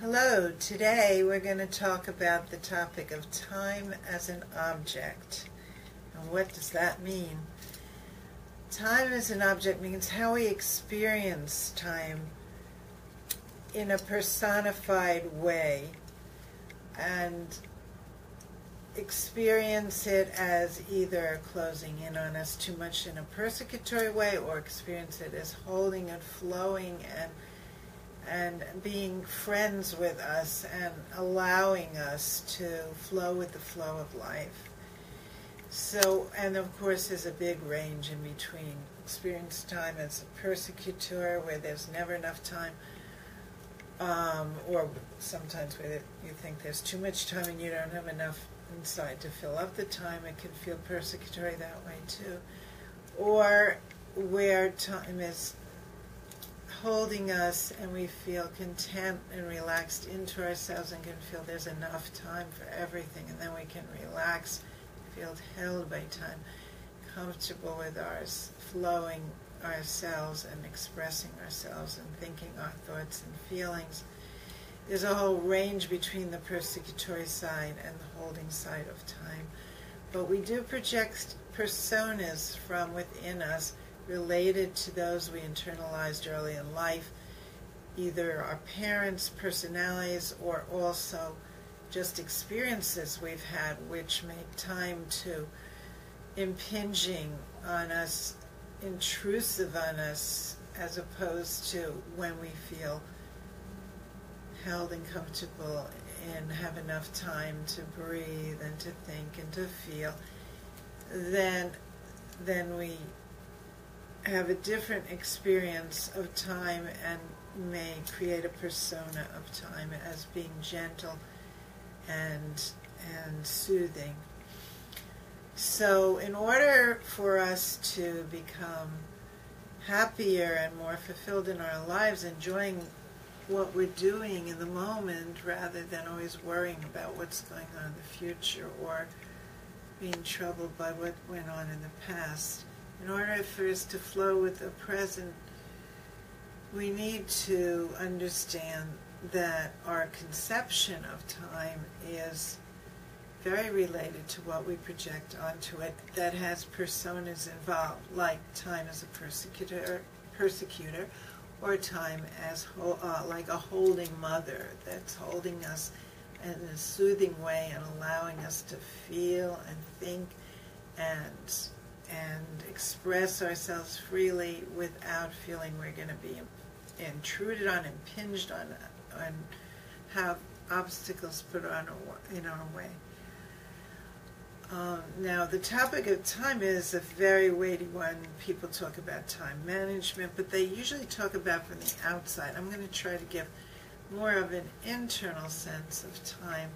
Hello, today we're going to talk about the topic of time as an object. And what does that mean? Time as an object means how we experience time in a personified way and experience it as either closing in on us too much in a persecutory way or experience it as holding and flowing and and being friends with us and allowing us to flow with the flow of life. So, and of course, there's a big range in between. Experience time as a persecutor, where there's never enough time, um, or sometimes where you think there's too much time and you don't have enough inside to fill up the time. It can feel persecutory that way too. Or where time is holding us and we feel content and relaxed into ourselves and can feel there's enough time for everything and then we can relax, feel held by time, comfortable with ours, flowing ourselves and expressing ourselves and thinking our thoughts and feelings. There's a whole range between the persecutory side and the holding side of time. But we do project personas from within us related to those we internalized early in life, either our parents' personalities or also just experiences we've had which make time to impinging on us, intrusive on us, as opposed to when we feel held and comfortable and have enough time to breathe and to think and to feel, then then we have a different experience of time and may create a persona of time as being gentle and and soothing. So in order for us to become happier and more fulfilled in our lives, enjoying what we're doing in the moment rather than always worrying about what's going on in the future or being troubled by what went on in the past, in order for us to flow with the present, we need to understand that our conception of time is very related to what we project onto it that has personas involved, like time as a persecutor, persecutor or time as uh, like a holding mother that's holding us in a soothing way and allowing us to feel and think and and express ourselves freely without feeling we're going to be intruded on, impinged on, and have obstacles put on in our way. Um, now, the topic of time is a very weighty one. People talk about time management, but they usually talk about from the outside. I'm going to try to give more of an internal sense of time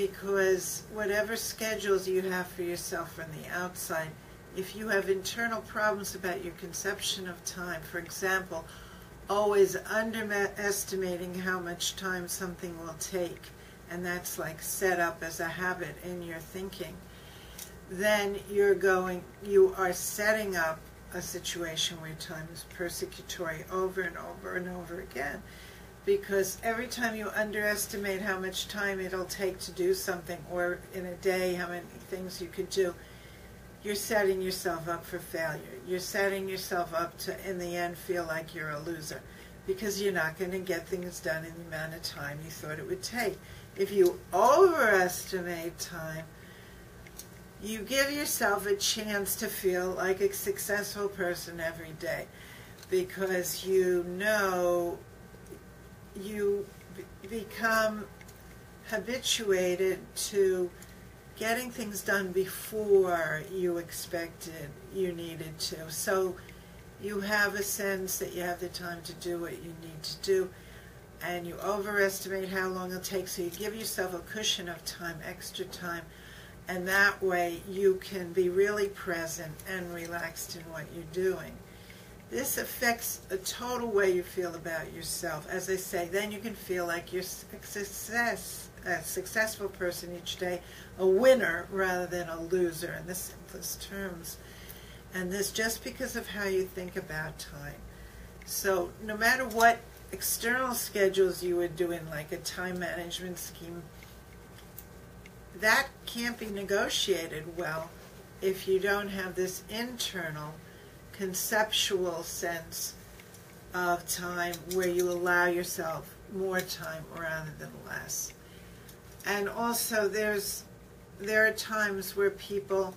because whatever schedules you have for yourself from the outside, if you have internal problems about your conception of time, for example, always underestimating how much time something will take, and that's like set up as a habit in your thinking, then you're going, you are setting up a situation where time is persecutory over and over and over again because every time you underestimate how much time it'll take to do something, or in a day how many things you could do, you're setting yourself up for failure. You're setting yourself up to, in the end, feel like you're a loser because you're not going to get things done in the amount of time you thought it would take. If you overestimate time, you give yourself a chance to feel like a successful person every day because you know you become habituated to getting things done before you expected you needed to. So you have a sense that you have the time to do what you need to do, and you overestimate how long it'll take, so you give yourself a cushion of time, extra time, and that way you can be really present and relaxed in what you're doing. This affects a total way you feel about yourself. As I say, then you can feel like you're a success, a successful person each day, a winner rather than a loser in the simplest terms. And this just because of how you think about time. So no matter what external schedules you would do in like a time management scheme, that can't be negotiated well if you don't have this internal conceptual sense of time where you allow yourself more time rather than less. And also there's there are times where people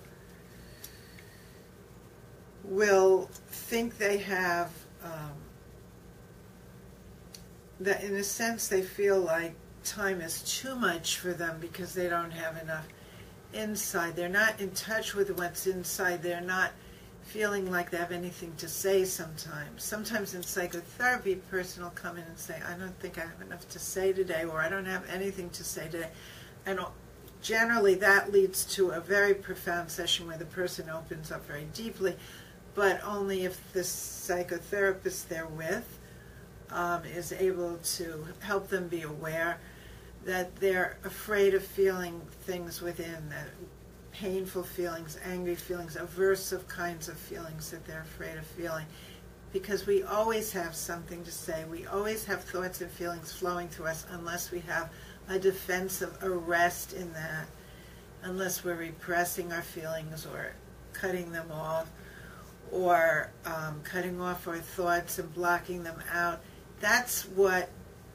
will think they have um, that in a sense they feel like time is too much for them because they don't have enough inside. They're not in touch with what's inside. They're not feeling like they have anything to say sometimes. Sometimes in psychotherapy, a person will come in and say, I don't think I have enough to say today, or I don't have anything to say today. And generally that leads to a very profound session where the person opens up very deeply, but only if the psychotherapist they're with um, is able to help them be aware that they're afraid of feeling things within, that painful feelings, angry feelings, aversive kinds of feelings that they're afraid of feeling. Because we always have something to say. We always have thoughts and feelings flowing through us unless we have a defensive arrest in that, unless we're repressing our feelings or cutting them off or um, cutting off our thoughts and blocking them out. That's what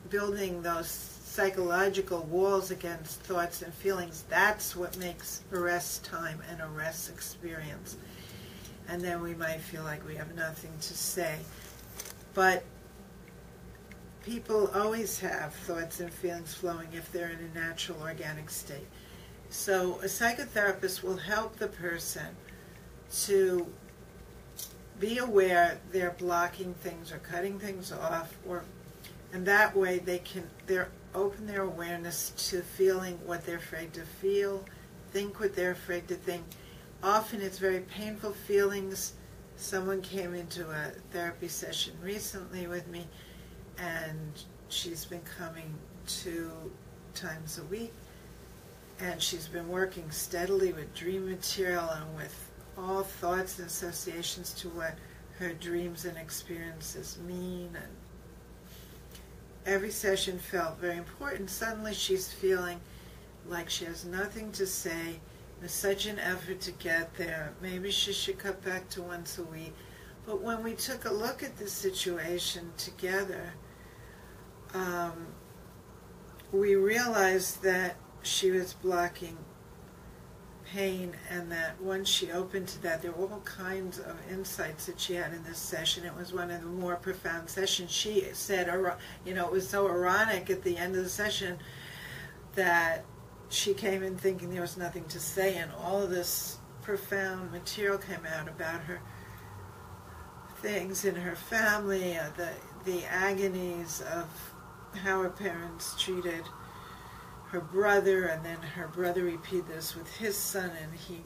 building those psychological walls against thoughts and feelings, that's what makes arrest time an arrest experience. And then we might feel like we have nothing to say. But people always have thoughts and feelings flowing if they're in a natural organic state. So a psychotherapist will help the person to be aware they're blocking things or cutting things off or and that way they can they're open their awareness to feeling what they're afraid to feel, think what they're afraid to think. Often it's very painful feelings. Someone came into a therapy session recently with me, and she's been coming two times a week, and she's been working steadily with dream material and with all thoughts and associations to what her dreams and experiences mean and every session felt very important. Suddenly she's feeling like she has nothing to say. There's such an effort to get there. Maybe she should cut back to once a week. But when we took a look at the situation together, um, we realized that she was blocking pain and that once she opened to that, there were all kinds of insights that she had in this session. It was one of the more profound sessions. She said, you know, it was so ironic at the end of the session that she came in thinking there was nothing to say and all of this profound material came out about her things in her family, uh, the, the agonies of how her parents treated her brother, and then her brother repeated this with his son, and he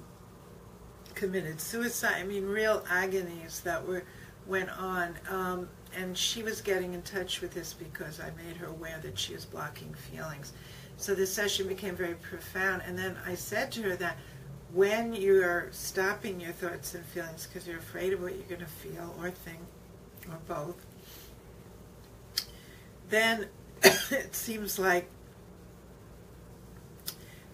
committed suicide. I mean, real agonies that were went on. Um, and she was getting in touch with this because I made her aware that she was blocking feelings. So this session became very profound. And then I said to her that when you're stopping your thoughts and feelings because you're afraid of what you're going to feel or think, or both, then it seems like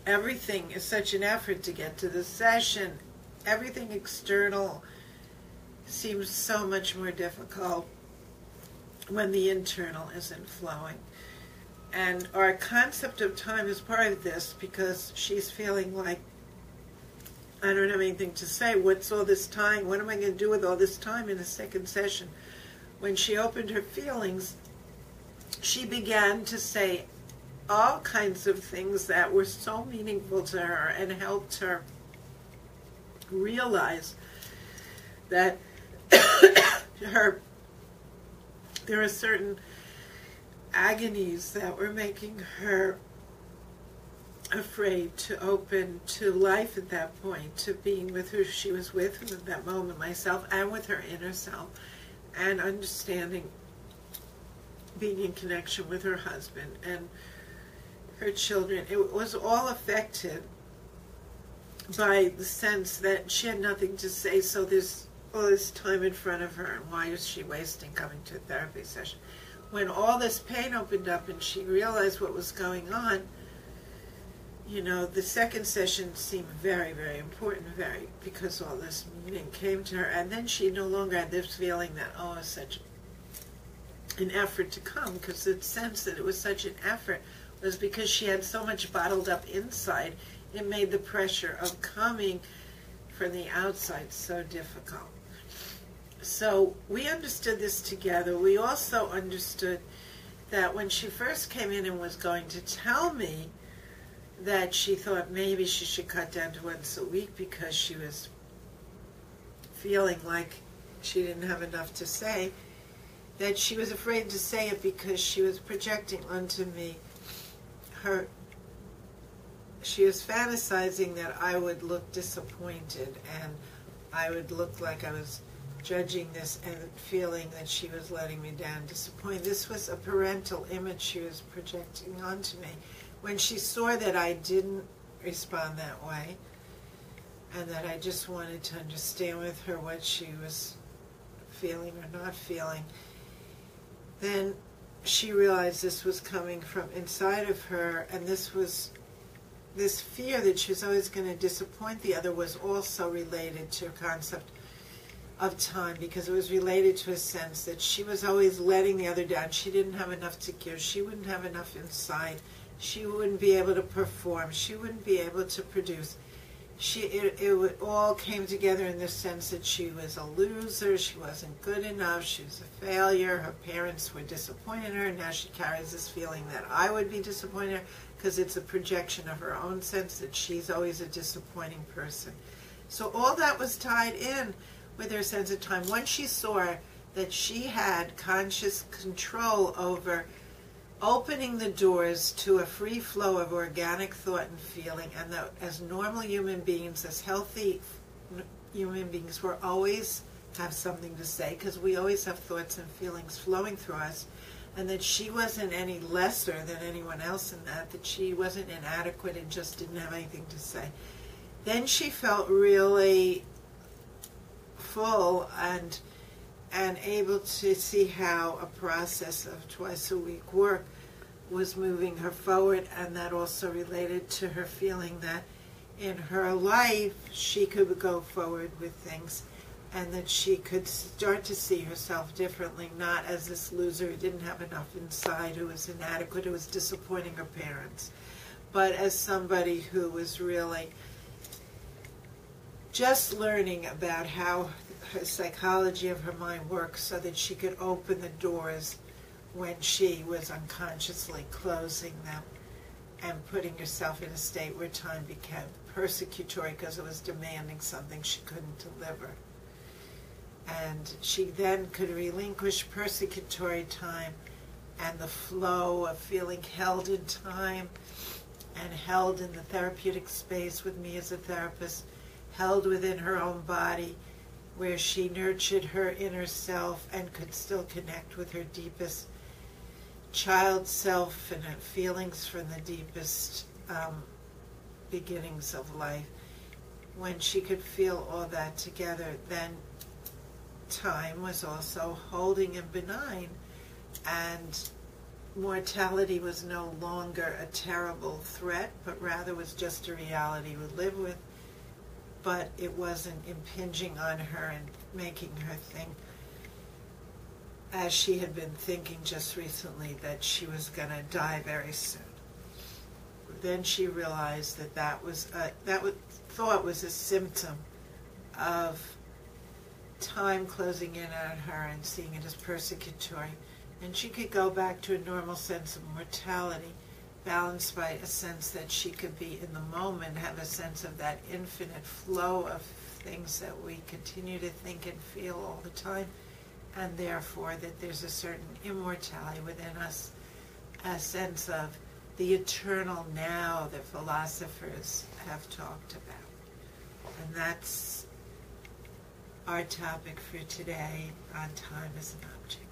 everything is such an effort to get to the session. Everything external seems so much more difficult when the internal isn't flowing. And our concept of time is part of this because she's feeling like, I don't have anything to say. What's all this time? What am I going to do with all this time in the second session? When she opened her feelings, she began to say, all kinds of things that were so meaningful to her and helped her realize that her there are certain agonies that were making her afraid to open to life at that point, to being with who she was with at that moment, myself, and with her inner self, and understanding being in connection with her husband and her children. It was all affected by the sense that she had nothing to say, so there's all this time in front of her, and why is she wasting coming to a therapy session? when all this pain opened up and she realized what was going on, you know, the second session seemed very, very important, very because all this meaning came to her, and then she no longer had this feeling that oh, it's such an effort to come, because the sense that it was such an effort was because she had so much bottled up inside. It made the pressure of coming from the outside so difficult. So we understood this together. We also understood that when she first came in and was going to tell me that she thought maybe she should cut down to once a week because she was feeling like she didn't have enough to say, that she was afraid to say it because she was projecting onto me her she was fantasizing that I would look disappointed and I would look like I was judging this and feeling that she was letting me down, disappointed. This was a parental image she was projecting onto me. When she saw that I didn't respond that way and that I just wanted to understand with her what she was feeling or not feeling, then she realized this was coming from inside of her and this was this fear that she was always going to disappoint the other was also related to a concept of time because it was related to a sense that she was always letting the other down. She didn't have enough to give. She wouldn't have enough inside. She wouldn't be able to perform. She wouldn't be able to produce. She it, it all came together in the sense that she was a loser. She wasn't good enough. She was a failure. Her parents were disappointed her. And now she carries this feeling that I would be disappointed because it's a projection of her own sense that she's always a disappointing person. So all that was tied in with her sense of time. Once she saw that she had conscious control over opening the doors to a free flow of organic thought and feeling, and that as normal human beings, as healthy human beings, we're always have something to say because we always have thoughts and feelings flowing through us, and that she wasn't any lesser than anyone else in that, that she wasn't inadequate and just didn't have anything to say. Then she felt really full and and able to see how a process of twice a week work was moving her forward and that also related to her feeling that in her life she could go forward with things and that she could start to see herself differently, not as this loser who didn't have enough inside, who was inadequate, who was disappointing her parents, but as somebody who was really just learning about how her psychology of her mind worked so that she could open the doors when she was unconsciously closing them and putting herself in a state where time became persecutory because it was demanding something she couldn't deliver. And she then could relinquish persecutory time and the flow of feeling held in time and held in the therapeutic space with me as a therapist, held within her own body, where she nurtured her inner self and could still connect with her deepest child self and her feelings from the deepest um, beginnings of life. When she could feel all that together, then time was also holding and benign, and mortality was no longer a terrible threat, but rather was just a reality we live with but it wasn't impinging on her and making her think, as she had been thinking just recently, that she was going to die very soon. Then she realized that that was a, that was, thought was a symptom of time closing in on her and seeing it as persecutory, and she could go back to a normal sense of mortality balanced by a sense that she could be in the moment, have a sense of that infinite flow of things that we continue to think and feel all the time, and therefore that there's a certain immortality within us, a sense of the eternal now that philosophers have talked about. And that's our topic for today on time as an object.